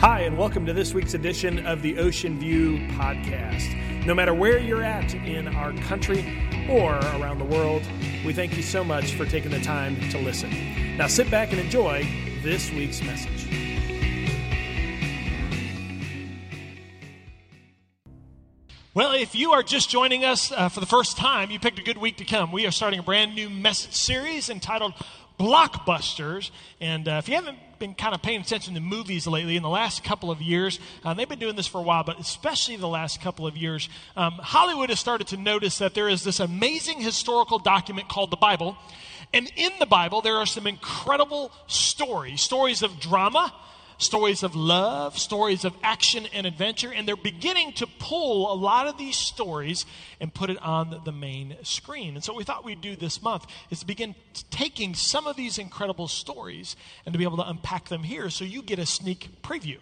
Hi, and welcome to this week's edition of the Ocean View Podcast. No matter where you're at in our country or around the world, we thank you so much for taking the time to listen. Now sit back and enjoy this week's message. Well, if you are just joining us uh, for the first time, you picked a good week to come. We are starting a brand new message series entitled Blockbusters. And uh, if you haven't been kind of paying attention to movies lately in the last couple of years, uh, they've been doing this for a while, but especially the last couple of years, um, Hollywood has started to notice that there is this amazing historical document called the Bible. And in the Bible, there are some incredible stories stories of drama stories of love, stories of action and adventure, and they're beginning to pull a lot of these stories and put it on the main screen. And so, we thought we'd do this month is to begin taking some of these incredible stories and to be able to unpack them here so you get a sneak preview.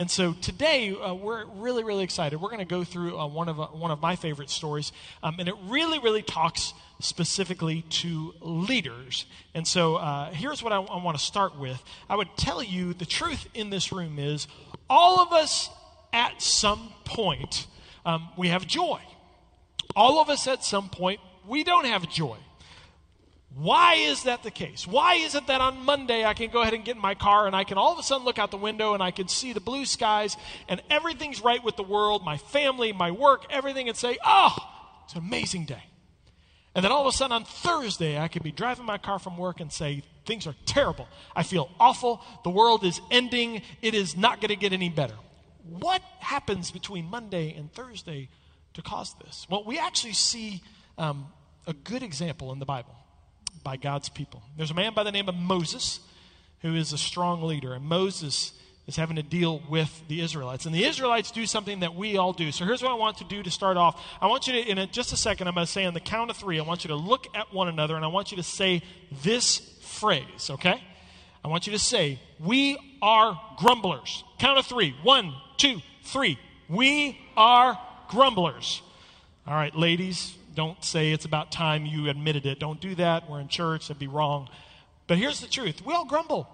And so today uh, we're really, really excited. We're going to go through uh, one of uh, one of my favorite stories, um, and it really, really talks specifically to leaders. And so uh, here's what I, I want to start with. I would tell you the truth in this room is all of us at some point um, we have joy. All of us at some point we don't have joy. Why is that the case? Why is it that on Monday I can go ahead and get in my car and I can all of a sudden look out the window and I can see the blue skies and everything's right with the world, my family, my work, everything, and say, oh, it's an amazing day. And then all of a sudden on Thursday I could be driving my car from work and say, things are terrible. I feel awful. The world is ending. It is not going to get any better. What happens between Monday and Thursday to cause this? Well, we actually see um, a good example in the Bible by God's people. There's a man by the name of Moses who is a strong leader, and Moses is having to deal with the Israelites. And the Israelites do something that we all do. So here's what I want to do to start off. I want you to, in a, just a second, I'm going to say on the count of three, I want you to look at one another and I want you to say this phrase, okay? I want you to say, We are grumblers. Count of three. One, two, three. We are grumblers. All right, ladies, don't say it's about time you admitted it. Don't do that. We're in church. That'd be wrong. But here's the truth we all grumble.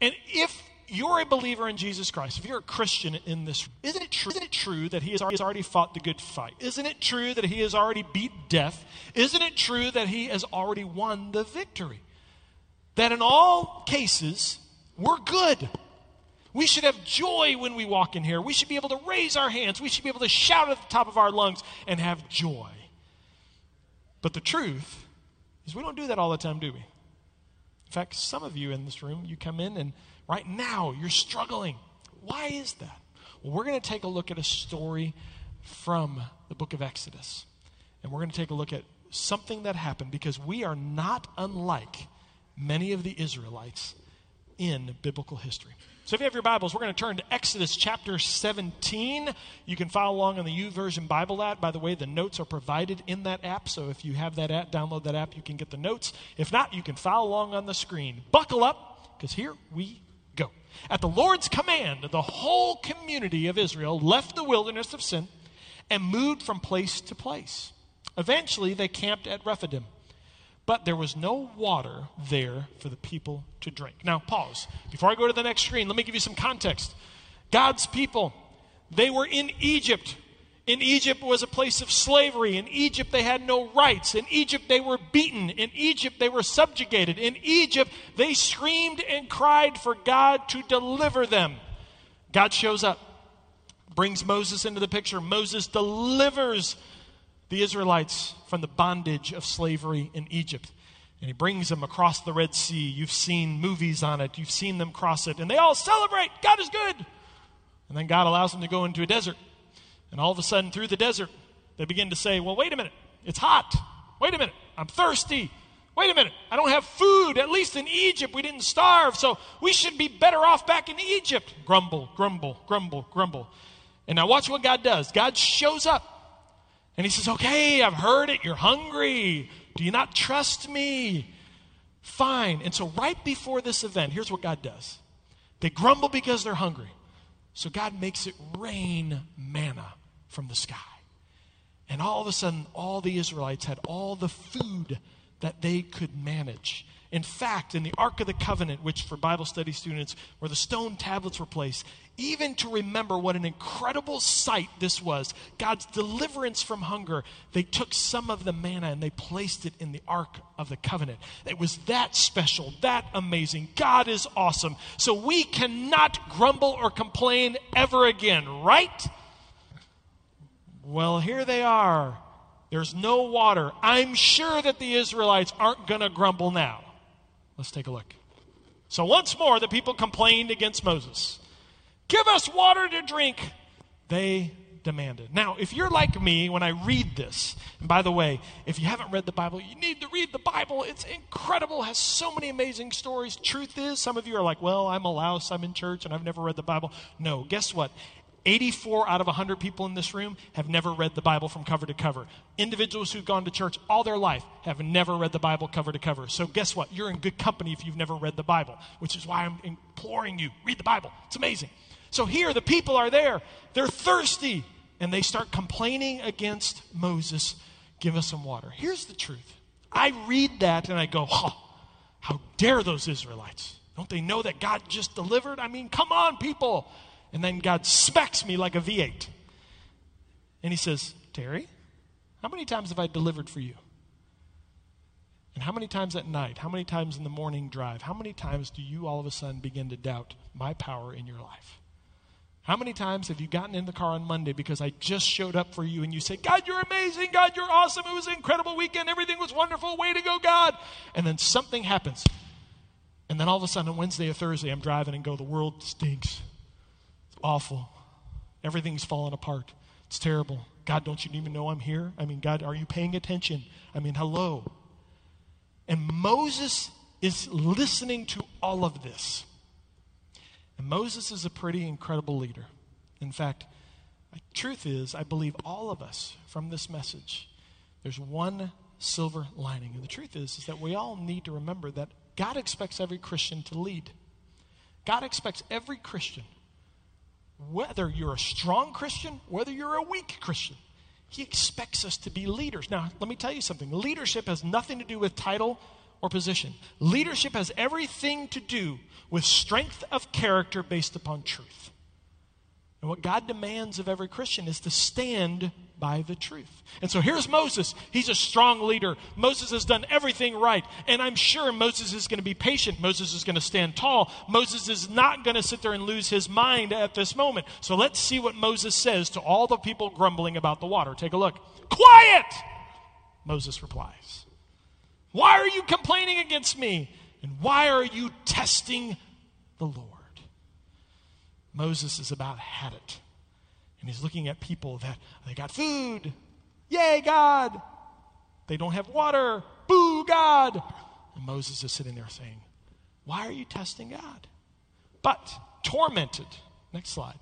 And if you're a believer in Jesus Christ, if you're a Christian in this, isn't it true, isn't it true that he has already fought the good fight? Isn't it true that he has already beat death? Isn't it true that he has already won the victory? That in all cases, we're good. We should have joy when we walk in here. We should be able to raise our hands. We should be able to shout at the top of our lungs and have joy. But the truth is, we don't do that all the time, do we? In fact, some of you in this room, you come in and right now you're struggling. Why is that? Well, we're going to take a look at a story from the book of Exodus. And we're going to take a look at something that happened because we are not unlike many of the Israelites in biblical history. So if you have your Bibles, we're going to turn to Exodus chapter 17. You can follow along on the YouVersion Bible app. By the way, the notes are provided in that app. So if you have that app, download that app, you can get the notes. If not, you can follow along on the screen. Buckle up, because here we go. At the Lord's command, the whole community of Israel left the wilderness of sin and moved from place to place. Eventually, they camped at Rephidim but there was no water there for the people to drink. Now, pause. Before I go to the next screen, let me give you some context. God's people, they were in Egypt. In Egypt was a place of slavery. In Egypt, they had no rights. In Egypt, they were beaten. In Egypt, they were subjugated. In Egypt, they screamed and cried for God to deliver them. God shows up, brings Moses into the picture. Moses delivers the Israelites from the bondage of slavery in Egypt. And he brings them across the Red Sea. You've seen movies on it, you've seen them cross it, and they all celebrate. God is good. And then God allows them to go into a desert. And all of a sudden, through the desert, they begin to say, Well, wait a minute, it's hot. Wait a minute, I'm thirsty. Wait a minute, I don't have food. At least in Egypt, we didn't starve, so we should be better off back in Egypt. Grumble, grumble, grumble, grumble. And now watch what God does. God shows up and he says, Okay, I've heard it. You're hungry. Do you not trust me? Fine. And so, right before this event, here's what God does they grumble because they're hungry. So, God makes it rain manna from the sky. And all of a sudden, all the Israelites had all the food that they could manage. In fact, in the Ark of the Covenant, which for Bible study students, where the stone tablets were placed, even to remember what an incredible sight this was God's deliverance from hunger, they took some of the manna and they placed it in the Ark of the Covenant. It was that special, that amazing. God is awesome. So we cannot grumble or complain ever again, right? Well, here they are. There's no water. I'm sure that the Israelites aren't going to grumble now. Let's take a look. So, once more, the people complained against Moses. Give us water to drink, they demanded. Now, if you're like me when I read this, and by the way, if you haven't read the Bible, you need to read the Bible. It's incredible, has so many amazing stories. Truth is, some of you are like, well, I'm a louse, I'm in church, and I've never read the Bible. No, guess what? 84 out of 100 people in this room have never read the Bible from cover to cover. Individuals who've gone to church all their life have never read the Bible cover to cover. So, guess what? You're in good company if you've never read the Bible, which is why I'm imploring you read the Bible. It's amazing. So, here the people are there, they're thirsty, and they start complaining against Moses give us some water. Here's the truth I read that and I go, oh, how dare those Israelites? Don't they know that God just delivered? I mean, come on, people. And then God smacks me like a V8. And he says, Terry, how many times have I delivered for you? And how many times at night? How many times in the morning drive? How many times do you all of a sudden begin to doubt my power in your life? How many times have you gotten in the car on Monday because I just showed up for you and you say, God, you're amazing. God, you're awesome. It was an incredible weekend. Everything was wonderful. Way to go, God. And then something happens. And then all of a sudden on Wednesday or Thursday, I'm driving and go, the world stinks awful. Everything's falling apart. It's terrible. God, don't you even know I'm here? I mean, God, are you paying attention? I mean, hello. And Moses is listening to all of this. And Moses is a pretty incredible leader. In fact, the truth is, I believe all of us from this message, there's one silver lining. And the truth is, is that we all need to remember that God expects every Christian to lead. God expects every Christian whether you're a strong Christian, whether you're a weak Christian. He expects us to be leaders. Now, let me tell you something leadership has nothing to do with title or position, leadership has everything to do with strength of character based upon truth. And what God demands of every Christian is to stand by the truth. And so here's Moses. He's a strong leader. Moses has done everything right. And I'm sure Moses is going to be patient. Moses is going to stand tall. Moses is not going to sit there and lose his mind at this moment. So let's see what Moses says to all the people grumbling about the water. Take a look. Quiet! Moses replies. Why are you complaining against me? And why are you testing the Lord? Moses is about had it. And he's looking at people that they got food. Yay, God. They don't have water. Boo, God. And Moses is sitting there saying, Why are you testing God? But tormented, next slide,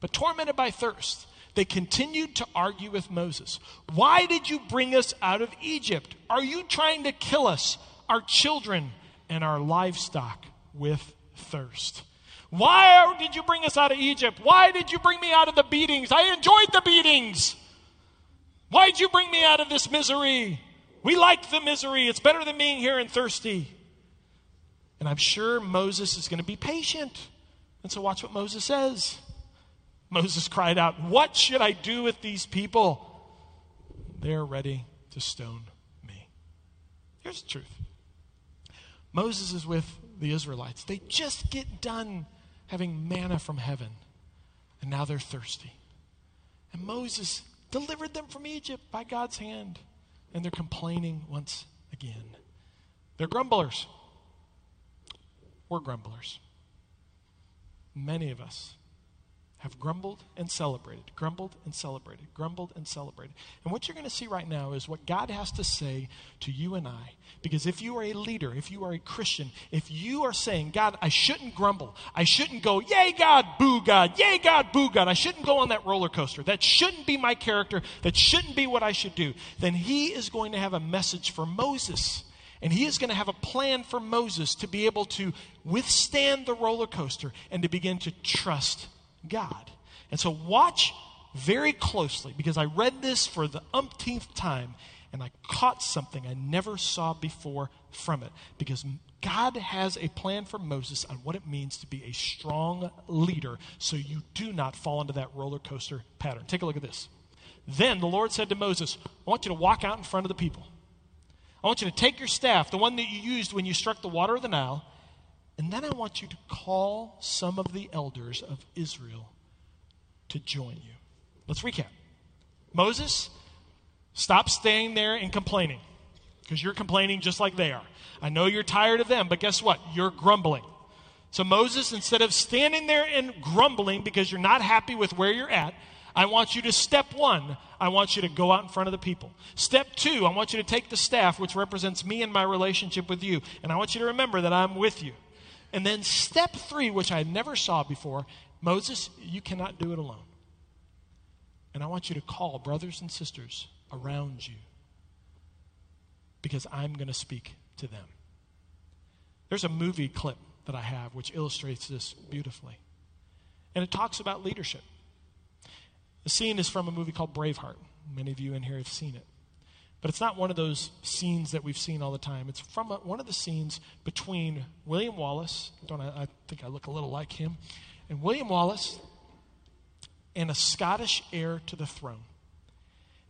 but tormented by thirst, they continued to argue with Moses. Why did you bring us out of Egypt? Are you trying to kill us, our children, and our livestock with thirst? Why did you bring us out of Egypt? Why did you bring me out of the beatings? I enjoyed the beatings. Why did you bring me out of this misery? We liked the misery. It's better than being here and thirsty. And I'm sure Moses is going to be patient. And so, watch what Moses says. Moses cried out, What should I do with these people? They're ready to stone me. Here's the truth Moses is with the Israelites. They just get done having manna from heaven, and now they're thirsty. And Moses delivered them from Egypt by God's hand, and they're complaining once again. They're grumblers. We're grumblers. Many of us have grumbled and celebrated, grumbled and celebrated, grumbled and celebrated. And what you're going to see right now is what God has to say to you and I. Because if you are a leader, if you are a Christian, if you are saying, God, I shouldn't grumble, I shouldn't go, yay, God, boo, God, yay, God, boo, God, I shouldn't go on that roller coaster, that shouldn't be my character, that shouldn't be what I should do, then He is going to have a message for Moses. And he is going to have a plan for Moses to be able to withstand the roller coaster and to begin to trust God. And so watch very closely because I read this for the umpteenth time and I caught something I never saw before from it. Because God has a plan for Moses on what it means to be a strong leader so you do not fall into that roller coaster pattern. Take a look at this. Then the Lord said to Moses, I want you to walk out in front of the people. I want you to take your staff, the one that you used when you struck the water of the Nile, and then I want you to call some of the elders of Israel to join you. Let's recap. Moses, stop staying there and complaining because you're complaining just like they are. I know you're tired of them, but guess what? You're grumbling. So, Moses, instead of standing there and grumbling because you're not happy with where you're at, I want you to step one, I want you to go out in front of the people. Step two, I want you to take the staff, which represents me and my relationship with you, and I want you to remember that I'm with you. And then step three, which I never saw before Moses, you cannot do it alone. And I want you to call brothers and sisters around you because I'm going to speak to them. There's a movie clip that I have which illustrates this beautifully. And it talks about leadership. The scene is from a movie called Braveheart. Many of you in here have seen it. But it's not one of those scenes that we've seen all the time. It's from a, one of the scenes between William Wallace, don't I, I think I look a little like him, and William Wallace and a Scottish heir to the throne.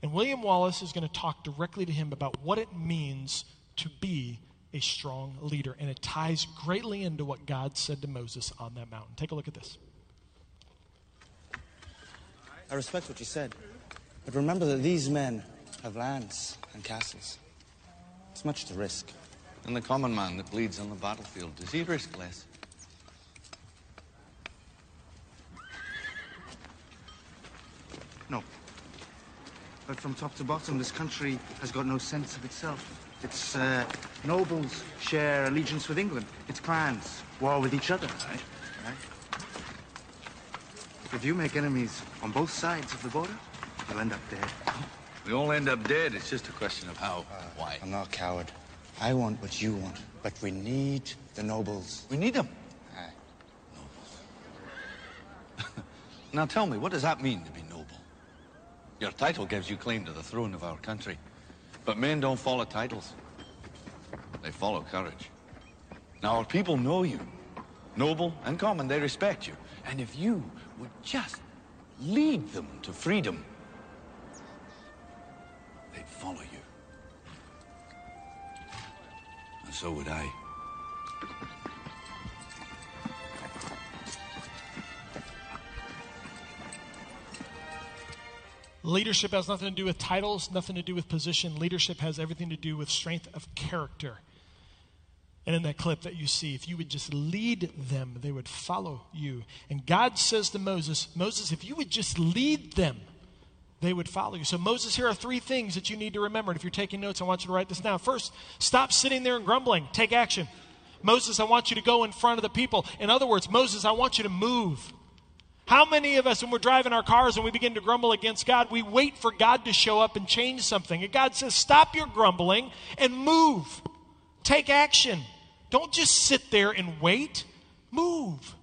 And William Wallace is going to talk directly to him about what it means to be a strong leader. And it ties greatly into what God said to Moses on that mountain. Take a look at this. I respect what you said. But remember that these men have lands and castles. It's much to risk. And the common man that bleeds on the battlefield, does he risk less? No. But from top to bottom, this country has got no sense of itself. Its uh, nobles share allegiance with England. Its clans war with each other, right? Right? If you make enemies on both sides of the border, you'll end up dead. We all end up dead. It's just a question of how. Uh, why? I'm not a coward. I want what you want, but we need the nobles. We need them. Aye. Now tell me, what does that mean to be noble? Your title gives you claim to the throne of our country. But men don't follow titles. They follow courage. Now our people know you. Noble and common, they respect you. And if you would just lead them to freedom, so would I. Leadership has nothing to do with titles, nothing to do with position. Leadership has everything to do with strength of character. And in that clip that you see, if you would just lead them, they would follow you. And God says to Moses, Moses, if you would just lead them, they would follow you. So, Moses, here are three things that you need to remember. And if you're taking notes, I want you to write this down. First, stop sitting there and grumbling. Take action. Moses, I want you to go in front of the people. In other words, Moses, I want you to move. How many of us, when we're driving our cars and we begin to grumble against God, we wait for God to show up and change something? And God says, Stop your grumbling and move. Take action. Don't just sit there and wait. Move.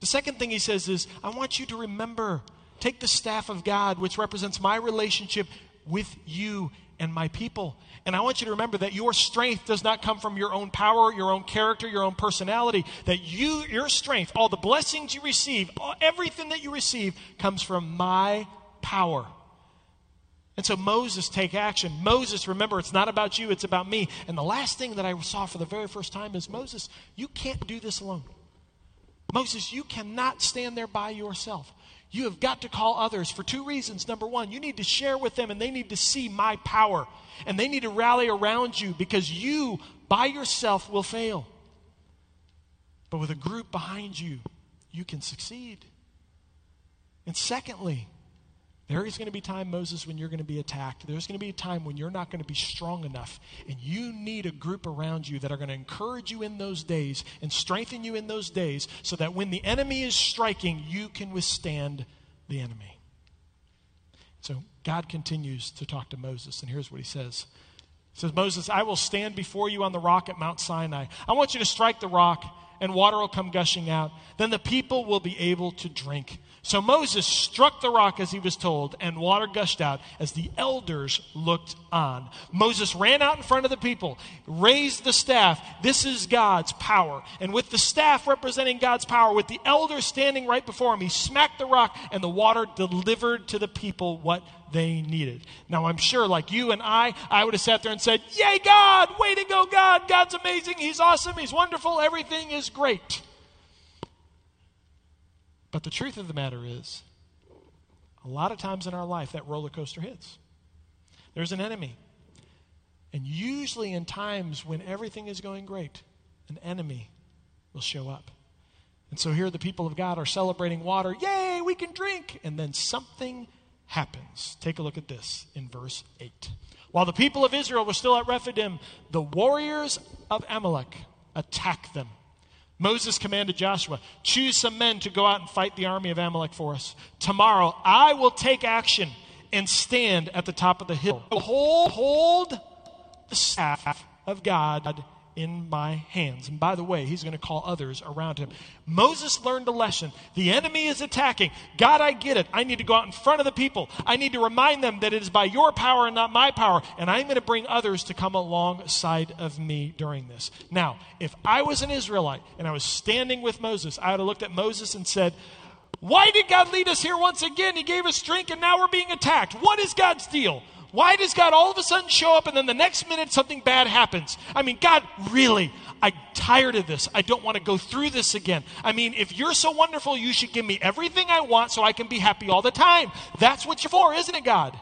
The second thing he says is, I want you to remember, take the staff of God, which represents my relationship with you and my people. And I want you to remember that your strength does not come from your own power, your own character, your own personality. That you, your strength, all the blessings you receive, all, everything that you receive comes from my power. And so Moses take action. Moses, remember, it's not about you, it's about me. And the last thing that I saw for the very first time is Moses, you can't do this alone. Moses, you cannot stand there by yourself. You have got to call others for two reasons. Number one, you need to share with them and they need to see my power. And they need to rally around you because you, by yourself, will fail. But with a group behind you, you can succeed. And secondly, there is going to be time, Moses, when you're going to be attacked. There's going to be a time when you're not going to be strong enough. And you need a group around you that are going to encourage you in those days and strengthen you in those days so that when the enemy is striking, you can withstand the enemy. So God continues to talk to Moses, and here's what he says. He says, Moses, I will stand before you on the rock at Mount Sinai. I want you to strike the rock and water will come gushing out. Then the people will be able to drink. So Moses struck the rock as he was told, and water gushed out as the elders looked on. Moses ran out in front of the people, raised the staff. This is God's power. And with the staff representing God's power, with the elders standing right before him, he smacked the rock, and the water delivered to the people what they needed. Now, I'm sure, like you and I, I would have sat there and said, Yay, God! Way to go, God! God's amazing. He's awesome. He's wonderful. Everything is great. But the truth of the matter is, a lot of times in our life, that roller coaster hits. There's an enemy. And usually, in times when everything is going great, an enemy will show up. And so here the people of God are celebrating water. Yay, we can drink. And then something happens. Take a look at this in verse 8. While the people of Israel were still at Rephidim, the warriors of Amalek attacked them. Moses commanded Joshua, Choose some men to go out and fight the army of Amalek for us. Tomorrow I will take action and stand at the top of the hill. Hold, hold the staff of God in my hands. And by the way, he's going to call others around him. Moses learned a lesson. The enemy is attacking. God, I get it. I need to go out in front of the people. I need to remind them that it is by your power and not my power. And I'm going to bring others to come alongside of me during this. Now, if I was an Israelite and I was standing with Moses, I would have looked at Moses and said, why did God lead us here once again? He gave us drink and now we're being attacked. What is God's deal? Why does God all of a sudden show up and then the next minute something bad happens? I mean, God, really, I'm tired of this. I don't want to go through this again. I mean, if you're so wonderful, you should give me everything I want so I can be happy all the time. That's what you're for, isn't it, God?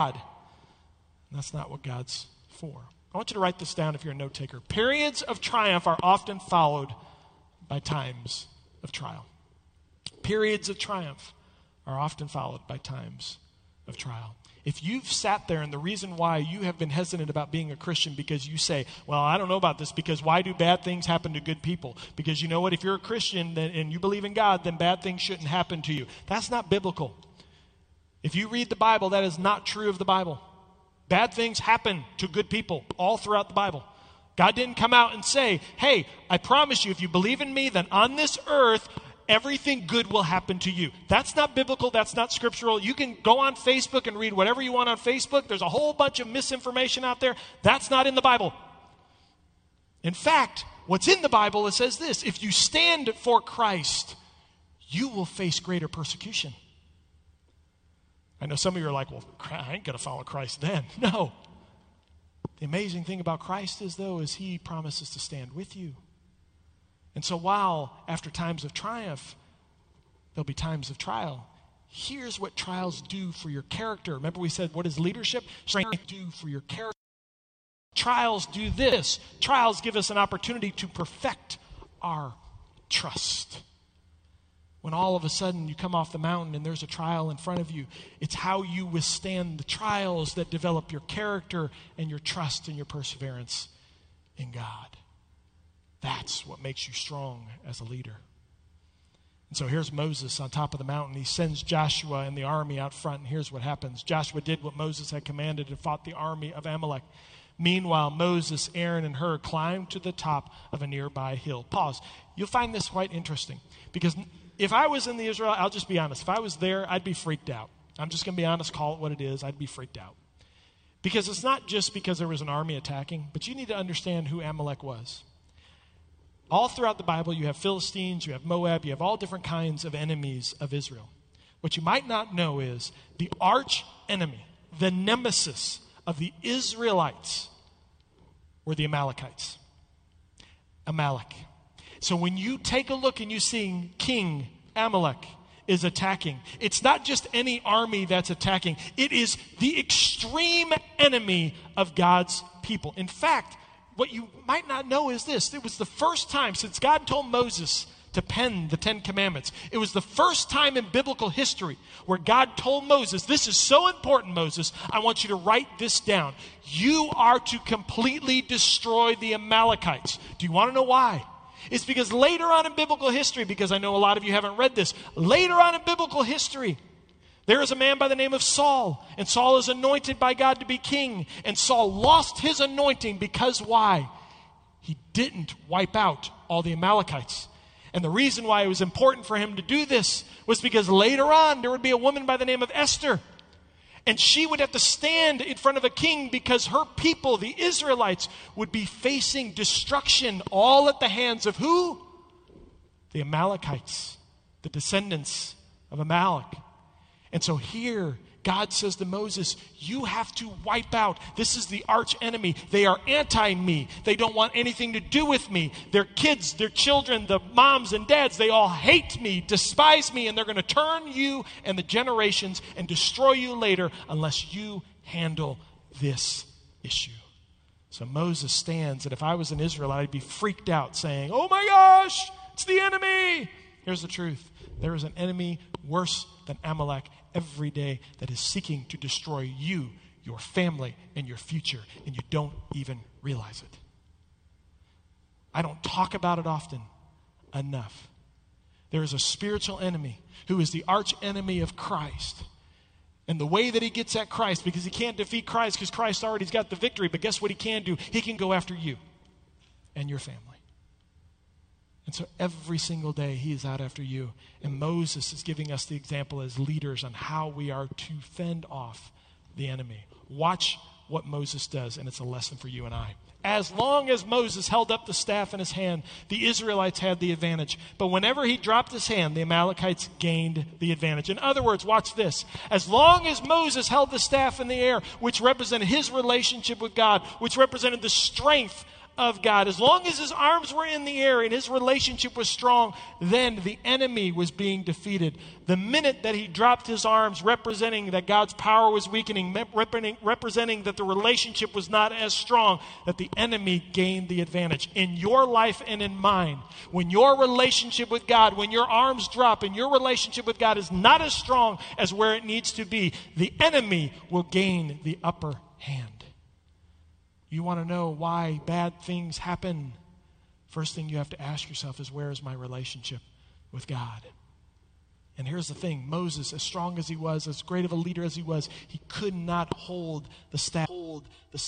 That's not what God's for. I want you to write this down if you're a note taker. Periods of triumph are often followed by times of trial. Periods of triumph are often followed by times of trial. If you've sat there and the reason why you have been hesitant about being a Christian because you say, well, I don't know about this because why do bad things happen to good people? Because you know what? If you're a Christian and you believe in God, then bad things shouldn't happen to you. That's not biblical. If you read the Bible, that is not true of the Bible. Bad things happen to good people all throughout the Bible. God didn't come out and say, hey, I promise you, if you believe in me, then on this earth, everything good will happen to you. That's not biblical. That's not scriptural. You can go on Facebook and read whatever you want on Facebook. There's a whole bunch of misinformation out there. That's not in the Bible. In fact, what's in the Bible, it says this if you stand for Christ, you will face greater persecution. I know some of you are like, well, I ain't going to follow Christ then. No. The amazing thing about Christ is, though, is he promises to stand with you. And so, while after times of triumph, there'll be times of trial, here's what trials do for your character. Remember, we said, what is leadership? Strength do for your character. Trials do this trials give us an opportunity to perfect our trust. When all of a sudden you come off the mountain and there's a trial in front of you, it's how you withstand the trials that develop your character and your trust and your perseverance in God. That's what makes you strong as a leader. And so here's Moses on top of the mountain. He sends Joshua and the army out front, and here's what happens Joshua did what Moses had commanded and fought the army of Amalek. Meanwhile, Moses, Aaron, and Hur climbed to the top of a nearby hill. Pause. You'll find this quite interesting because if I was in the Israel, I'll just be honest. If I was there, I'd be freaked out. I'm just going to be honest, call it what it is. I'd be freaked out. Because it's not just because there was an army attacking, but you need to understand who Amalek was. All throughout the Bible, you have Philistines, you have Moab, you have all different kinds of enemies of Israel. What you might not know is the arch enemy, the nemesis of the Israelites, were the Amalekites. Amalek. So when you take a look and you see King Amalek is attacking, it's not just any army that's attacking, it is the extreme enemy of God's people. In fact, what you might not know is this it was the first time since God told Moses to pen the Ten Commandments. It was the first time in biblical history where God told Moses, This is so important, Moses, I want you to write this down. You are to completely destroy the Amalekites. Do you want to know why? It's because later on in biblical history, because I know a lot of you haven't read this, later on in biblical history, there is a man by the name of Saul, and Saul is anointed by God to be king. And Saul lost his anointing because why? He didn't wipe out all the Amalekites. And the reason why it was important for him to do this was because later on there would be a woman by the name of Esther. And she would have to stand in front of a king because her people, the Israelites, would be facing destruction all at the hands of who? The Amalekites, the descendants of Amalek. And so here God says to Moses, You have to wipe out. This is the arch enemy. They are anti me. They don't want anything to do with me. Their kids, their children, the moms and dads, they all hate me, despise me, and they're going to turn you and the generations and destroy you later unless you handle this issue. So Moses stands, and if I was an Israelite, I'd be freaked out saying, Oh my gosh, it's the enemy. Here's the truth there is an enemy worse than Amalek every day that is seeking to destroy you, your family, and your future, and you don't even realize it. I don't talk about it often enough. There is a spiritual enemy who is the arch enemy of Christ. And the way that he gets at Christ, because he can't defeat Christ because Christ already's got the victory, but guess what he can do? He can go after you and your family. And so every single day he is out after you. And Moses is giving us the example as leaders on how we are to fend off the enemy. Watch what Moses does, and it's a lesson for you and I. As long as Moses held up the staff in his hand, the Israelites had the advantage. But whenever he dropped his hand, the Amalekites gained the advantage. In other words, watch this. As long as Moses held the staff in the air, which represented his relationship with God, which represented the strength of God. As long as his arms were in the air and his relationship was strong, then the enemy was being defeated. The minute that he dropped his arms, representing that God's power was weakening, representing that the relationship was not as strong, that the enemy gained the advantage. In your life and in mine, when your relationship with God, when your arms drop and your relationship with God is not as strong as where it needs to be, the enemy will gain the upper hand. You want to know why bad things happen? First thing you have to ask yourself is where is my relationship with God? And here's the thing Moses, as strong as he was, as great of a leader as he was, he could not hold the staff. Hold the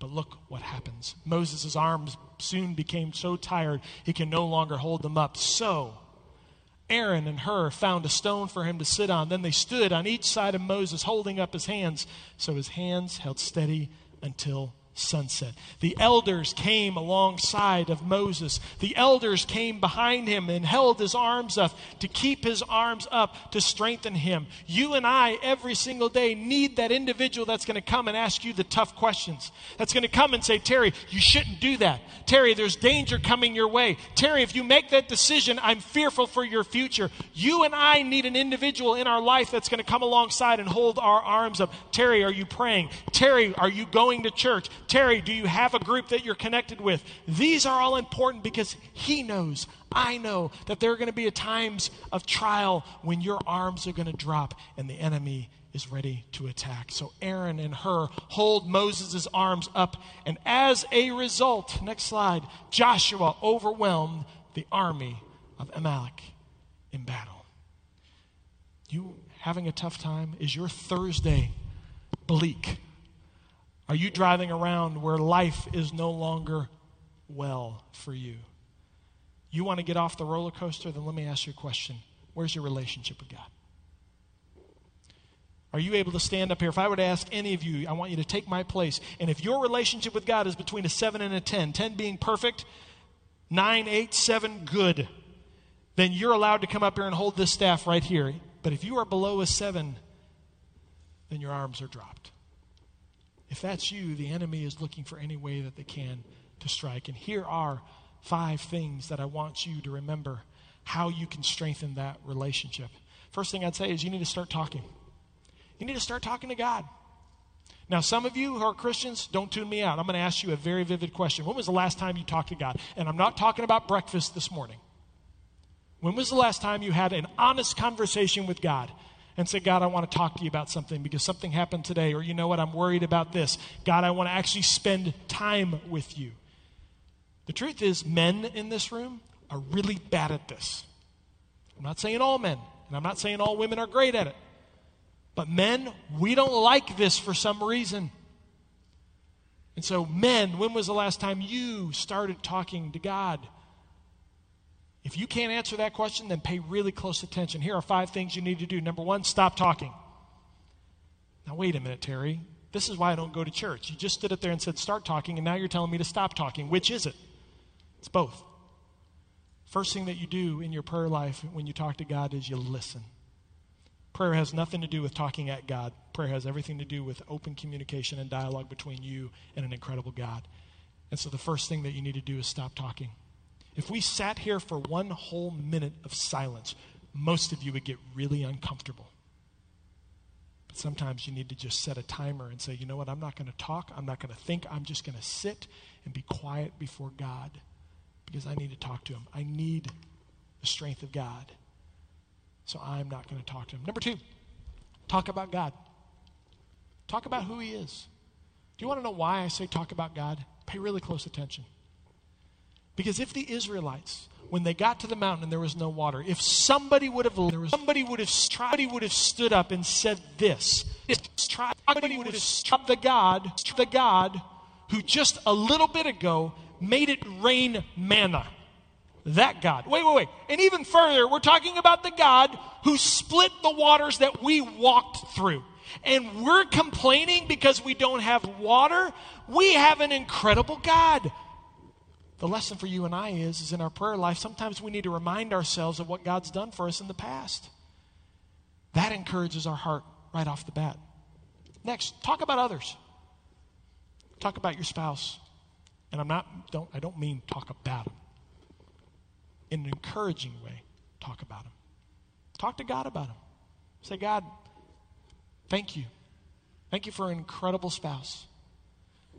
but look what happens. Moses' arms soon became so tired he can no longer hold them up. So, Aaron and Hur found a stone for him to sit on. Then they stood on each side of Moses, holding up his hands, so his hands held steady until sunset. The elders came alongside of Moses. The elders came behind him and held his arms up to keep his arms up to strengthen him. You and I, every single day, need that individual that's going to come and ask you the tough questions. That's going to come and say, Terry, you shouldn't do that. Terry, there's danger coming your way. Terry, if you make that decision, I'm fearful for your future. You and I need an individual in our life that's going to come alongside and hold our arms up. Terry, are you praying? Terry, are you going to church? Terry, do you have a group that you're connected with? These are all important because he knows, I know, that there are going to be times of trial when your arms are going to drop and the enemy is ready to attack. So Aaron and Hur hold Moses' arms up, and as a result, next slide, Joshua overwhelmed the army of Amalek in battle. You having a tough time? Is your Thursday bleak? Are you driving around where life is no longer well for you? You want to get off the roller coaster? Then let me ask you a question Where's your relationship with God? Are you able to stand up here? If I were to ask any of you, I want you to take my place. And if your relationship with God is between a 7 and a 10, 10 being perfect, 9, 8, 7, good, then you're allowed to come up here and hold this staff right here. But if you are below a 7, then your arms are dropped. If that's you, the enemy is looking for any way that they can to strike. And here are five things that I want you to remember how you can strengthen that relationship. First thing I'd say is you need to start talking. You need to start talking to God. Now, some of you who are Christians, don't tune me out. I'm going to ask you a very vivid question. When was the last time you talked to God? And I'm not talking about breakfast this morning. When was the last time you had an honest conversation with God? And say, God, I want to talk to you about something because something happened today, or you know what, I'm worried about this. God, I want to actually spend time with you. The truth is, men in this room are really bad at this. I'm not saying all men, and I'm not saying all women are great at it. But men, we don't like this for some reason. And so, men, when was the last time you started talking to God? If you can't answer that question, then pay really close attention. Here are five things you need to do. Number one, stop talking. Now, wait a minute, Terry. This is why I don't go to church. You just stood up there and said, start talking, and now you're telling me to stop talking. Which is it? It's both. First thing that you do in your prayer life when you talk to God is you listen. Prayer has nothing to do with talking at God. Prayer has everything to do with open communication and dialogue between you and an incredible God. And so the first thing that you need to do is stop talking. If we sat here for one whole minute of silence, most of you would get really uncomfortable. But sometimes you need to just set a timer and say, you know what, I'm not going to talk, I'm not going to think, I'm just going to sit and be quiet before God because I need to talk to Him. I need the strength of God. So I'm not going to talk to Him. Number two, talk about God. Talk about who He is. Do you want to know why I say talk about God? Pay really close attention. Because if the Israelites, when they got to the mountain and there was no water, if somebody would have there was, somebody would have somebody would have stood up and said this, somebody would have struck the God, the God who just a little bit ago made it rain manna. That God. Wait, wait, wait. And even further, we're talking about the God who split the waters that we walked through. And we're complaining because we don't have water. We have an incredible God the lesson for you and I is, is in our prayer life, sometimes we need to remind ourselves of what God's done for us in the past. That encourages our heart right off the bat. Next, talk about others. Talk about your spouse. And I'm not, don't, I don't mean talk about them. In an encouraging way, talk about them. Talk to God about them. Say, God, thank you. Thank you for an incredible spouse.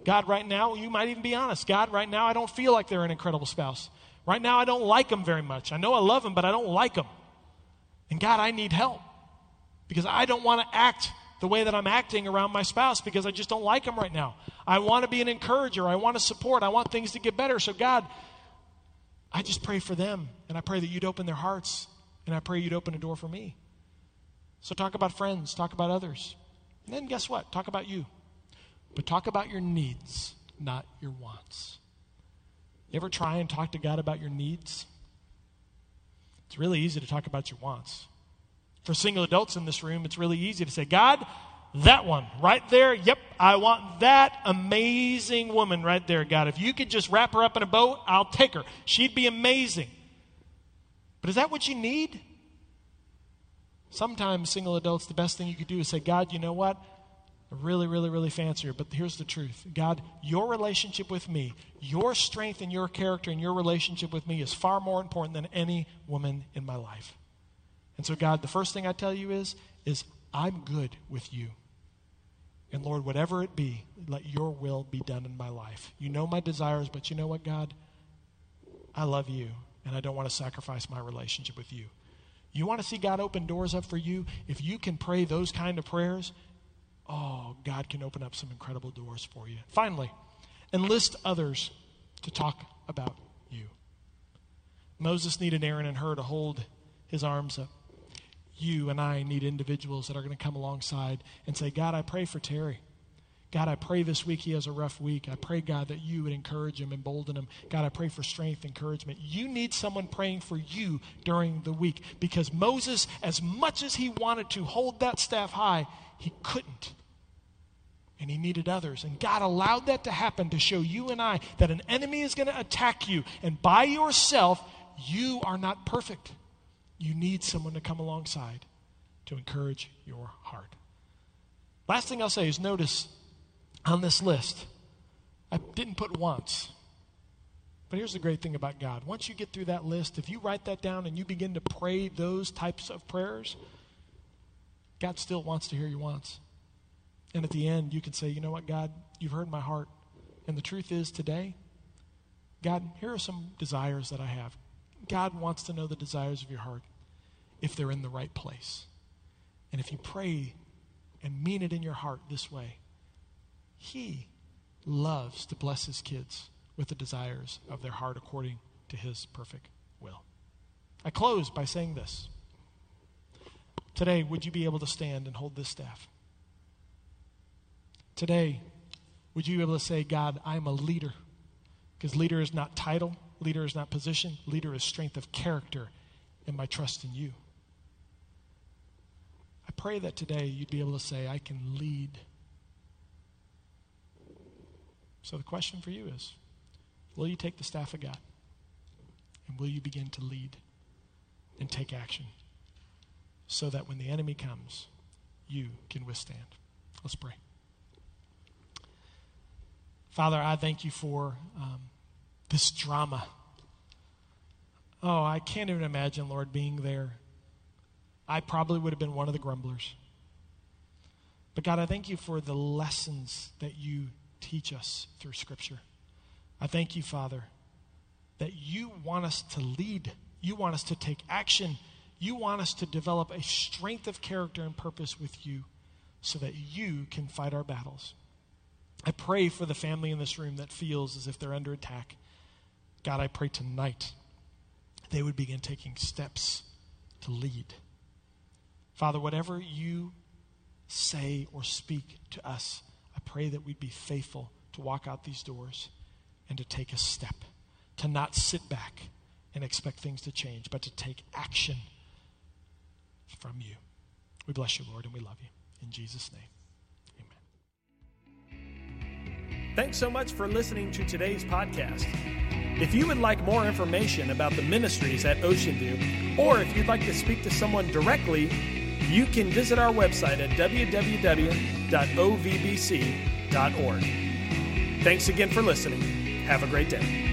God, right now, you might even be honest. God, right now, I don't feel like they're an incredible spouse. Right now, I don't like them very much. I know I love them, but I don't like them. And God, I need help because I don't want to act the way that I'm acting around my spouse because I just don't like them right now. I want to be an encourager. I want to support. I want things to get better. So, God, I just pray for them and I pray that you'd open their hearts and I pray you'd open a door for me. So, talk about friends, talk about others. And then, guess what? Talk about you. But talk about your needs, not your wants. You ever try and talk to God about your needs? It's really easy to talk about your wants. For single adults in this room, it's really easy to say, God, that one right there, yep, I want that amazing woman right there, God. If you could just wrap her up in a bow, I'll take her. She'd be amazing. But is that what you need? Sometimes, single adults, the best thing you could do is say, God, you know what? Really, really, really fancy but here's the truth God, your relationship with me, your strength and your character and your relationship with me is far more important than any woman in my life. And so, God, the first thing I tell you is, is I'm good with you. And Lord, whatever it be, let your will be done in my life. You know my desires, but you know what, God? I love you, and I don't want to sacrifice my relationship with you. You want to see God open doors up for you? If you can pray those kind of prayers, oh, God can open up some incredible doors for you. Finally, enlist others to talk about you. Moses needed Aaron and Hur to hold his arms up. You and I need individuals that are going to come alongside and say, God, I pray for Terry. God, I pray this week he has a rough week. I pray, God, that you would encourage him, embolden him. God, I pray for strength, encouragement. You need someone praying for you during the week because Moses, as much as he wanted to hold that staff high, he couldn't and he needed others. And God allowed that to happen to show you and I that an enemy is going to attack you. And by yourself, you are not perfect. You need someone to come alongside to encourage your heart. Last thing I'll say is notice on this list, I didn't put wants. But here's the great thing about God. Once you get through that list, if you write that down and you begin to pray those types of prayers, God still wants to hear your wants. And at the end, you can say, you know what, God, you've heard my heart. And the truth is, today, God, here are some desires that I have. God wants to know the desires of your heart if they're in the right place. And if you pray and mean it in your heart this way, He loves to bless His kids with the desires of their heart according to His perfect will. I close by saying this. Today, would you be able to stand and hold this staff? Today, would you be able to say, God, I'm a leader? Because leader is not title, leader is not position, leader is strength of character and my trust in you. I pray that today you'd be able to say, I can lead. So the question for you is will you take the staff of God? And will you begin to lead and take action so that when the enemy comes, you can withstand? Let's pray. Father, I thank you for um, this drama. Oh, I can't even imagine, Lord, being there. I probably would have been one of the grumblers. But God, I thank you for the lessons that you teach us through Scripture. I thank you, Father, that you want us to lead, you want us to take action, you want us to develop a strength of character and purpose with you so that you can fight our battles. I pray for the family in this room that feels as if they're under attack. God, I pray tonight they would begin taking steps to lead. Father, whatever you say or speak to us, I pray that we'd be faithful to walk out these doors and to take a step, to not sit back and expect things to change, but to take action from you. We bless you, Lord, and we love you. In Jesus' name, Thanks so much for listening to today's podcast. If you would like more information about the ministries at Ocean View, or if you'd like to speak to someone directly, you can visit our website at www.ovbc.org. Thanks again for listening. Have a great day.